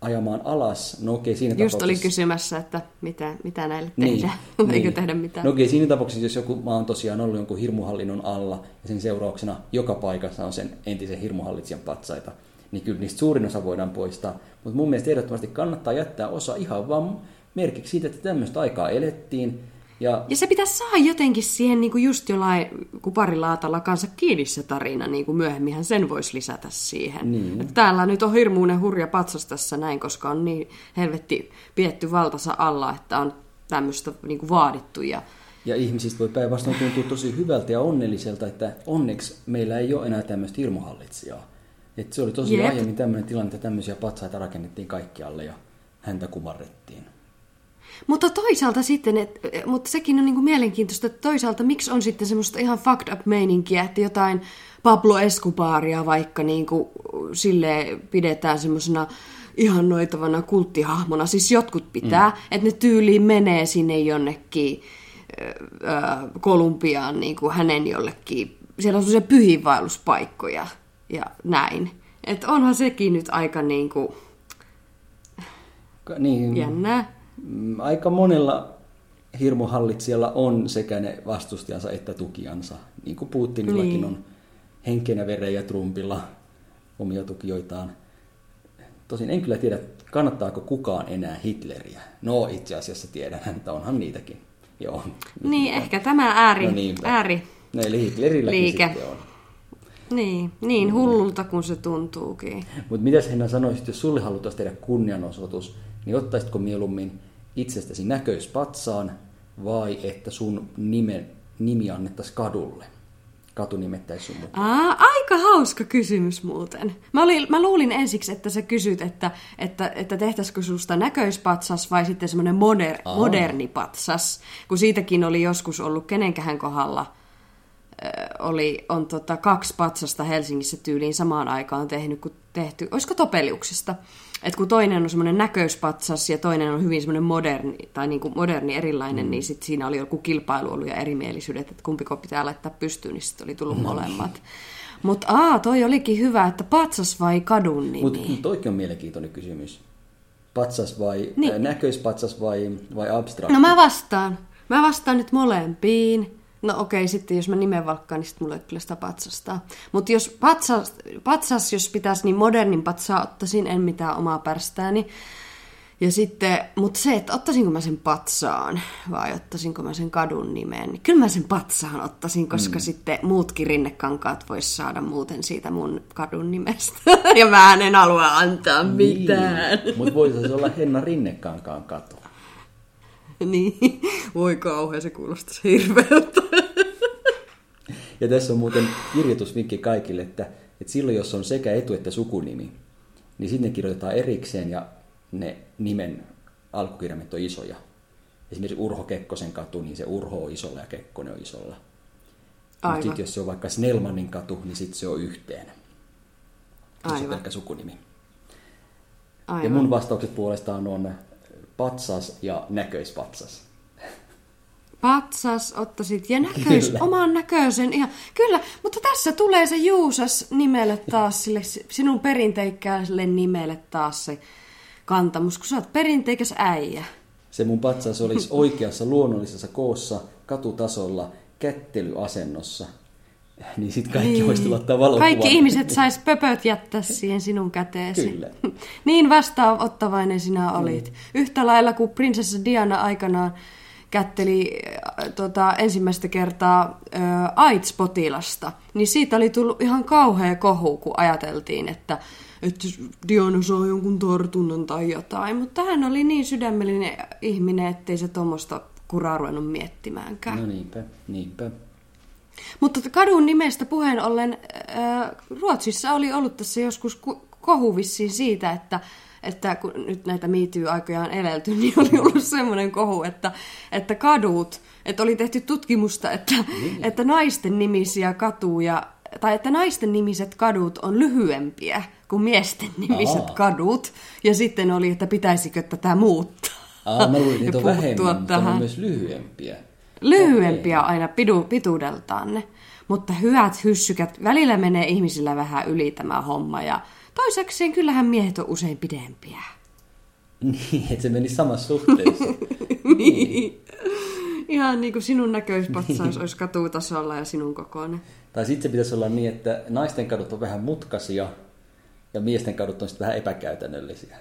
ajamaan alas. No okei, siinä Just oli tapauksessa... kysymässä, että mitä, mitä näille Niin, tehdään. Eikö tehdä mitään? No okei, siinä tapauksessa, jos joku maa on tosiaan ollut jonkun hirmuhallinnon alla ja sen seurauksena joka paikassa on sen entisen hirmuhallitsijan patsaita, niin kyllä niistä suurin osa voidaan poistaa. Mutta mun mielestä ehdottomasti kannattaa jättää osa ihan vaan merkiksi siitä, että tämmöistä aikaa elettiin. Ja Ja se pitäisi saada jotenkin siihen niin kuin just jollain kuparilaatalla kanssa kiinni se tarina, niin kuin myöhemminhän sen voisi lisätä siihen. Niin. Että täällä nyt on hirmuinen hurja patsas tässä näin, koska on niin helvetti pietty valtansa alla, että on tämmöistä niin kuin vaadittu. Ja... Ja ihmisistä voi päinvastoin tuntua tosi hyvältä ja onnelliselta, että onneksi meillä ei ole enää tämmöistä hirmuhallitsijaa. Et se oli tosi Jep. aiemmin tämmöinen tilanne, että tämmöisiä patsaita rakennettiin kaikkialle ja häntä kumarrettiin. Mutta toisaalta sitten, et, mutta sekin on niin kuin mielenkiintoista, että toisaalta miksi on sitten semmoista ihan fucked up meininkiä, että jotain Pablo Escobaria vaikka niin kuin sille pidetään semmoisena ihan noitavana kulttihahmona. Siis jotkut pitää, mm. että ne tyyliin menee sinne jonnekin ö, Kolumbiaan niin kuin hänen jollekin. Siellä on semmoisia pyhiinvaelluspaikkoja ja näin. Että onhan sekin nyt aika niin kuin Ka- Niin, jännää. Mm, aika monella hirmuhallitsijalla on sekä ne vastustajansa että tukijansa. Niin kuin Putinillakin Niin. on henkenä veren ja Trumpilla omia tukijoitaan. Tosin en kyllä tiedä, kannattaako kukaan enää Hitleriä. No itse asiassa tiedän, että onhan niitäkin. Joo. Niin, ehkä tämä ääri, No niinpä. ääri No eli Hitlerilläkin Liike. sitten on. Niin, niin hullulta kuin se tuntuukin. Mutta mitä Henna sanoisit, jos sulle haluttaisiin tehdä kunnianosoitus, niin ottaisitko mieluummin itsestäsi näköispatsaan vai että sun nime, nimi annettaisiin kadulle? Katu nimettäisi sun mukaan. Aa, aika hauska kysymys muuten. Mä, olin, mä luulin ensiksi, että sä kysyt, että, että, että tehtäisikö susta näköispatsas vai sitten semmoinen moder, moderni patsas. Kun siitäkin oli joskus ollut kenenkähän kohdalla oli, on tota, kaksi patsasta Helsingissä tyyliin samaan aikaan tehnyt, kun tehty, olisiko Topeliuksesta? Että kun toinen on semmoinen näköispatsas ja toinen on hyvin semmoinen moderni, tai niin kuin moderni erilainen, mm. niin sitten siinä oli joku kilpailu ollut ja erimielisyydet, että kumpiko pitää laittaa pystyyn, niin sitten oli tullut no. molemmat. Mutta aa, toi olikin hyvä, että patsas vai kadun nimi? Mutta toikin on mielenkiintoinen kysymys. Patsas vai, niin. äh, näköispatsas vai, vai abstrakti? No mä vastaan. Mä vastaan nyt molempiin. No okei, sitten jos mä nimen valkkaan, niin sitten mulle ei kyllä sitä patsasta. Mutta jos patsas, patsas, jos pitäisi niin modernin patsaa, ottaisin en mitään omaa pärstääni. Ja sitten, mutta se, että ottaisinko mä sen patsaan vai ottaisinko mä sen kadun nimen, niin kyllä mä sen patsaan ottaisin, koska mm. sitten muutkin rinnekankaat vois saada muuten siitä mun kadun nimestä. ja mä en halua antaa niin. mitään. Mutta voisi olla Henna Rinnekankaan katu. niin, voi kauhean, se kuulostaa hirveältä. Ja tässä on muuten kirjoitusvinkki kaikille, että, että silloin jos on sekä etu- että sukunimi, niin sinne kirjoitetaan erikseen ja ne nimen alkukirjaimet on isoja. Esimerkiksi Urho Kekkosen katu, niin se Urho on isolla ja Kekkonen on isolla. Mutta sitten jos se on vaikka Snellmanin katu, niin sitten se on yhteen. Se on pelkkä sukunimi. Aivan. Ja mun vastaukset puolestaan on patsas ja näköispatsas. Patsas ottaisit ja näköis, kyllä. oman näköisen. Ihan, kyllä, mutta tässä tulee se Juusas nimelle taas, sille, sinun perinteikkäälle nimelle taas se kantamus, kun sä oot perinteikäs äijä. Se mun patsas olisi oikeassa luonnollisessa koossa, katutasolla, kättelyasennossa – niin sitten kaikki niin. voisi valokuvan. Kaikki ihmiset sais pöpöt jättää siihen sinun käteesi. Kyllä. niin vastaanottavainen sinä olit. Mm. Yhtä lailla kuin prinsessa Diana aikanaan kätteli äh, tota, ensimmäistä kertaa äh, AIDS-potilasta, niin siitä oli tullut ihan kauhea kohu, kun ajateltiin, että, että Diana saa jonkun tartunnan tai jotain. Mutta hän oli niin sydämellinen ihminen, ettei se tuommoista kuraa ruvennut miettimäänkään. No niinpä, niinpä. Mutta kadun nimestä puheen ollen, äh, Ruotsissa oli ollut tässä joskus kohu siitä, että, että kun nyt näitä miityy-aikoja on elelty, niin oli ollut semmoinen kohu, että, että kadut, että oli tehty tutkimusta, että, niin. että naisten nimisiä katuja, tai että naisten nimiset kadut on lyhyempiä kuin miesten nimiset Aa. kadut. Ja sitten oli, että pitäisikö tätä muuttaa. Aa, mä luulin, että on vähemmän, tähän. on myös lyhyempiä. Lyhyempiä okay. aina pidu, pituudeltaan Mutta hyvät hyssykät, välillä menee ihmisillä vähän yli tämä homma ja toisekseen kyllähän miehet on usein pidempiä. Niin, että se meni samassa suhteessa. niin. Ihan niin kuin sinun näköispatsaus niin. olisi katutasolla ja sinun kokoinen. Tai sitten se pitäisi olla niin, että naisten kadut on vähän mutkasia ja miesten kadut on sitten vähän epäkäytännöllisiä.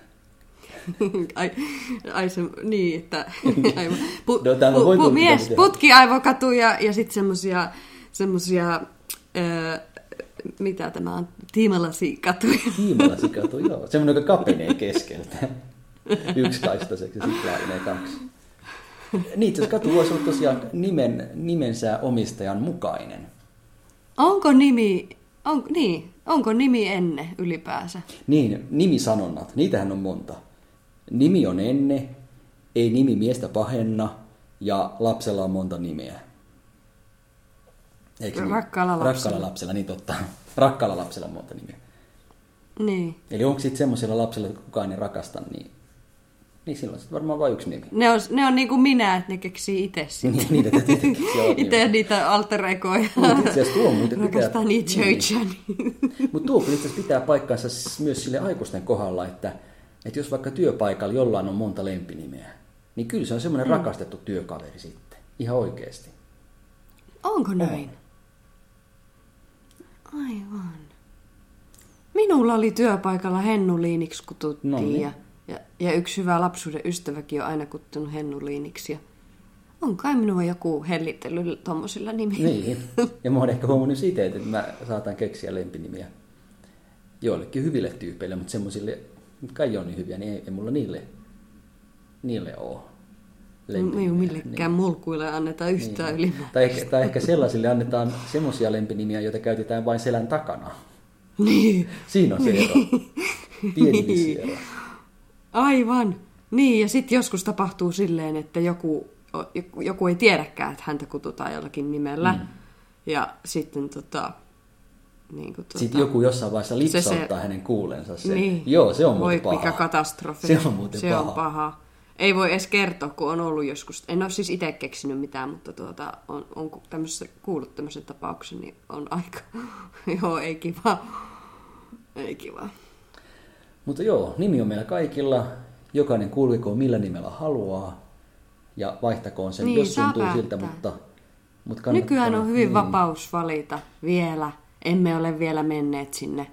ai, ai se, niin, että aivan. Pu, no, pu, pu, mies, putkiaivokatu ja, ja sitten semmosia, semmosia öö, mitä tämä on, tiimalasikatuja. Tiimalasikatu, joo. Semmoinen, joka kapenee keskeltä. Yksikaistaiseksi ja sitten laajenee kaksi. Niin, se katu voisi olla tosiaan nimen, nimensä omistajan mukainen. Onko nimi, on, niin, onko nimi ennen ylipäänsä? Niin, nimisanonnat, niitähän on monta. Nimi on enne, ei nimi miestä pahenna ja lapsella on monta nimeä. Eikö niin? Rakkaalla lapsella. Rakkaalla lapsella, niin totta. Rakkaalla lapsella on monta nimeä. Niin. Eli onko sitten semmoisella lapsella, että kukaan ei rakasta, niin, niin silloin sitten varmaan vain yksi nimi. Ne on, ne on niin kuin minä, että ne keksii itse sitten. niin, niitä itse keksii. itse niitä alter egoja. Mutta itse asiassa tuo muuten pitää... Rakastaa niitä niin. Mutta tuo itse asiassa pitää paikkansa myös sille aikuisten kohdalla, että että jos vaikka työpaikalla jollain on monta lempinimeä, niin kyllä se on semmoinen mm. rakastettu työkaveri sitten. Ihan oikeasti. Onko näin? On. Aivan. Minulla oli työpaikalla Hennu Liiniksi kututtiin no niin. ja, ja, ja yksi hyvä lapsuuden ystäväkin on aina kuttunut Hennu Liiniksi. Ja on kai minua joku hellitellyt tuommoisilla nimillä. Niin, ja mä oon ehkä huomannut siitä, että mä saatan keksiä lempinimiä joillekin hyville tyypeille, mutta semmoisille kai on niin hyviä, niin ei, ei mulla niille, niille ole. Ei millekään mulkuille anneta yhtään niin. ylimääräistä. Tai, ehkä- tai ehkä sellaisille annetaan semmoisia lempinimiä, joita käytetään vain selän takana. Niin. Siinä on se ero. Pieni visiero. Aivan. Niin, ja sitten joskus tapahtuu silleen, että joku, joku- ei tiedäkään, että häntä kutsutaan jollakin nimellä. Mm. Ja sitten tota... Niin kuin, tota Sitten joku jossain vaiheessa lipsauttaa Se- se- hänen kuulensa sen. Niin. Joo, se on Voi muuten paha. mikä katastrofi. Se on muuten se paha. on paha. Ei voi edes kertoa, kun on ollut joskus. En ole siis itse keksinyt mitään, mutta tuota, on, on tämmöisessä, kuullut tämmöisen tapauksen, niin on aika... Joo, ei kiva. Ei kiva. Mutta joo, nimi on meillä kaikilla. Jokainen kulkikoon millä nimellä haluaa. Ja vaihtakoon sen, Niin, jos tuntuu siltä, päättää. mutta, mutta kannattaa, Nykyään on hyvin niin. vapaus valita vielä. Emme ole vielä menneet sinne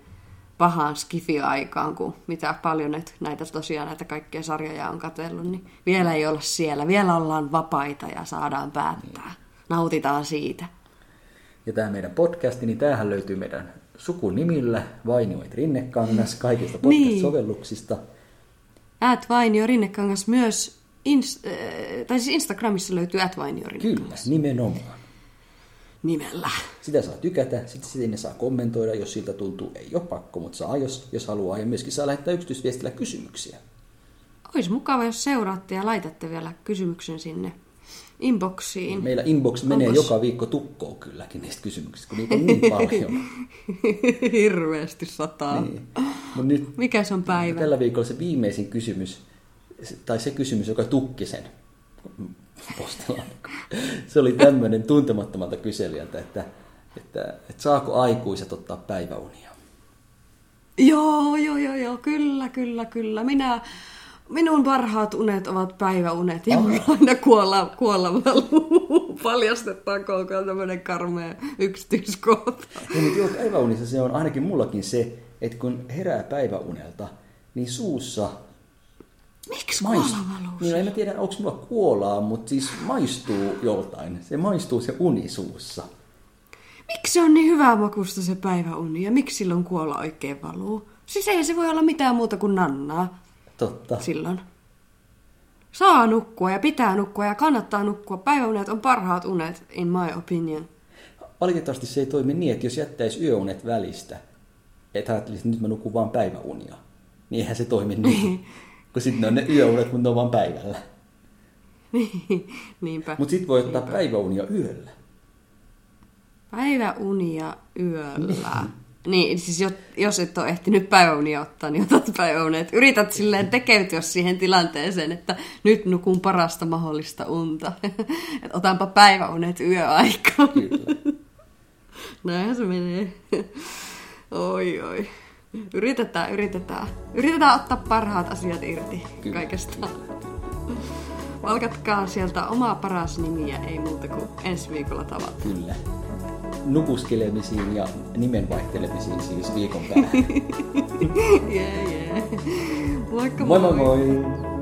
pahaan skifi-aikaan, kun mitä paljon nyt näitä tosiaan näitä kaikkia sarjoja on katsellut, niin vielä ei olla siellä. Vielä ollaan vapaita ja saadaan päättää. Nautitaan siitä. Ja tämä meidän podcasti, niin tämähän löytyy meidän sukunimillä Vainioit Rinnekangas kaikista Niin. podcast-sovelluksista. Ät Vainio Rinnekangas myös, ins, äh, tai siis Instagramissa löytyy Ät Vainio Rinnekangas Kyllä, nimenomaan. Nimellä. Sitä saa tykätä, sitten sinne saa kommentoida, jos siltä tuntuu. Ei ole pakko, mutta saa, jos, jos haluaa. Ja myöskin saa lähettää yksityisviestillä kysymyksiä. Olisi mukava, jos seuraatte ja laitatte vielä kysymyksen sinne inboxiin. Meillä inbox menee joka viikko tukkoon kylläkin niistä kysymyksistä, kun niitä on niin paljon. Hirveästi sataa. Niin. niin. Mut nyt Mikä se on päivä? tällä viikolla se viimeisin kysymys, tai se kysymys, joka tukki sen postilaatikon. Se oli tämmöinen tuntemattomalta kyselijältä, että, että, että saako aikuiset ottaa päiväunia. Joo, joo, joo, joo, kyllä, kyllä, kyllä. Minä, minun parhaat unet ovat päiväunet ja mulla aina kuolla, kuolla valuu. Paljastettakoon tämmöinen karmea yksityiskohta. Ja, joo, päiväunissa se on ainakin mullakin se, että kun herää päiväunelta, niin suussa Miksi maistuu. Niin, no en mä tiedä, onko mulla kuolaa, mutta siis maistuu joltain. Se maistuu se uni suussa. Miksi se on niin hyvää makusta se päiväuni ja miksi silloin kuolla oikein valuu? Siis ei se voi olla mitään muuta kuin nannaa Totta. silloin. Saa nukkua ja pitää nukkua ja kannattaa nukkua. Päiväunet on parhaat unet, in my opinion. Valitettavasti se ei toimi niin, että jos jättäisi yöunet välistä, että ajattelisi, että nyt mä nukun vaan päiväunia, niin eihän se toimi niin. Kun sitten ne on ne yöunet, mutta ne on vaan päivällä. Niinpä. Mutta sitten voi ottaa päiväunia yöllä. Päiväunia yöllä. Niin, siis jos, jos et ole ehtinyt päiväunia ottaa, niin otat päiväunet. Yrität silleen tekeytyä siihen tilanteeseen, että nyt nukun parasta mahdollista unta. Et otanpa päiväunet yöaikaan. Kyllä. Näinhän se menee. Oi, oi. Yritetään, yritetään. Yritetään ottaa parhaat asiat irti Kyllä, kaikesta. Valkatkaa sieltä omaa paras nimiä, ei muuta kuin ensi viikolla tavataan. Kyllä. Nukuskelemisiin ja nimenvaihtelemisiin siis viikon päähän. Jee, jee. Moikka moi moi moi!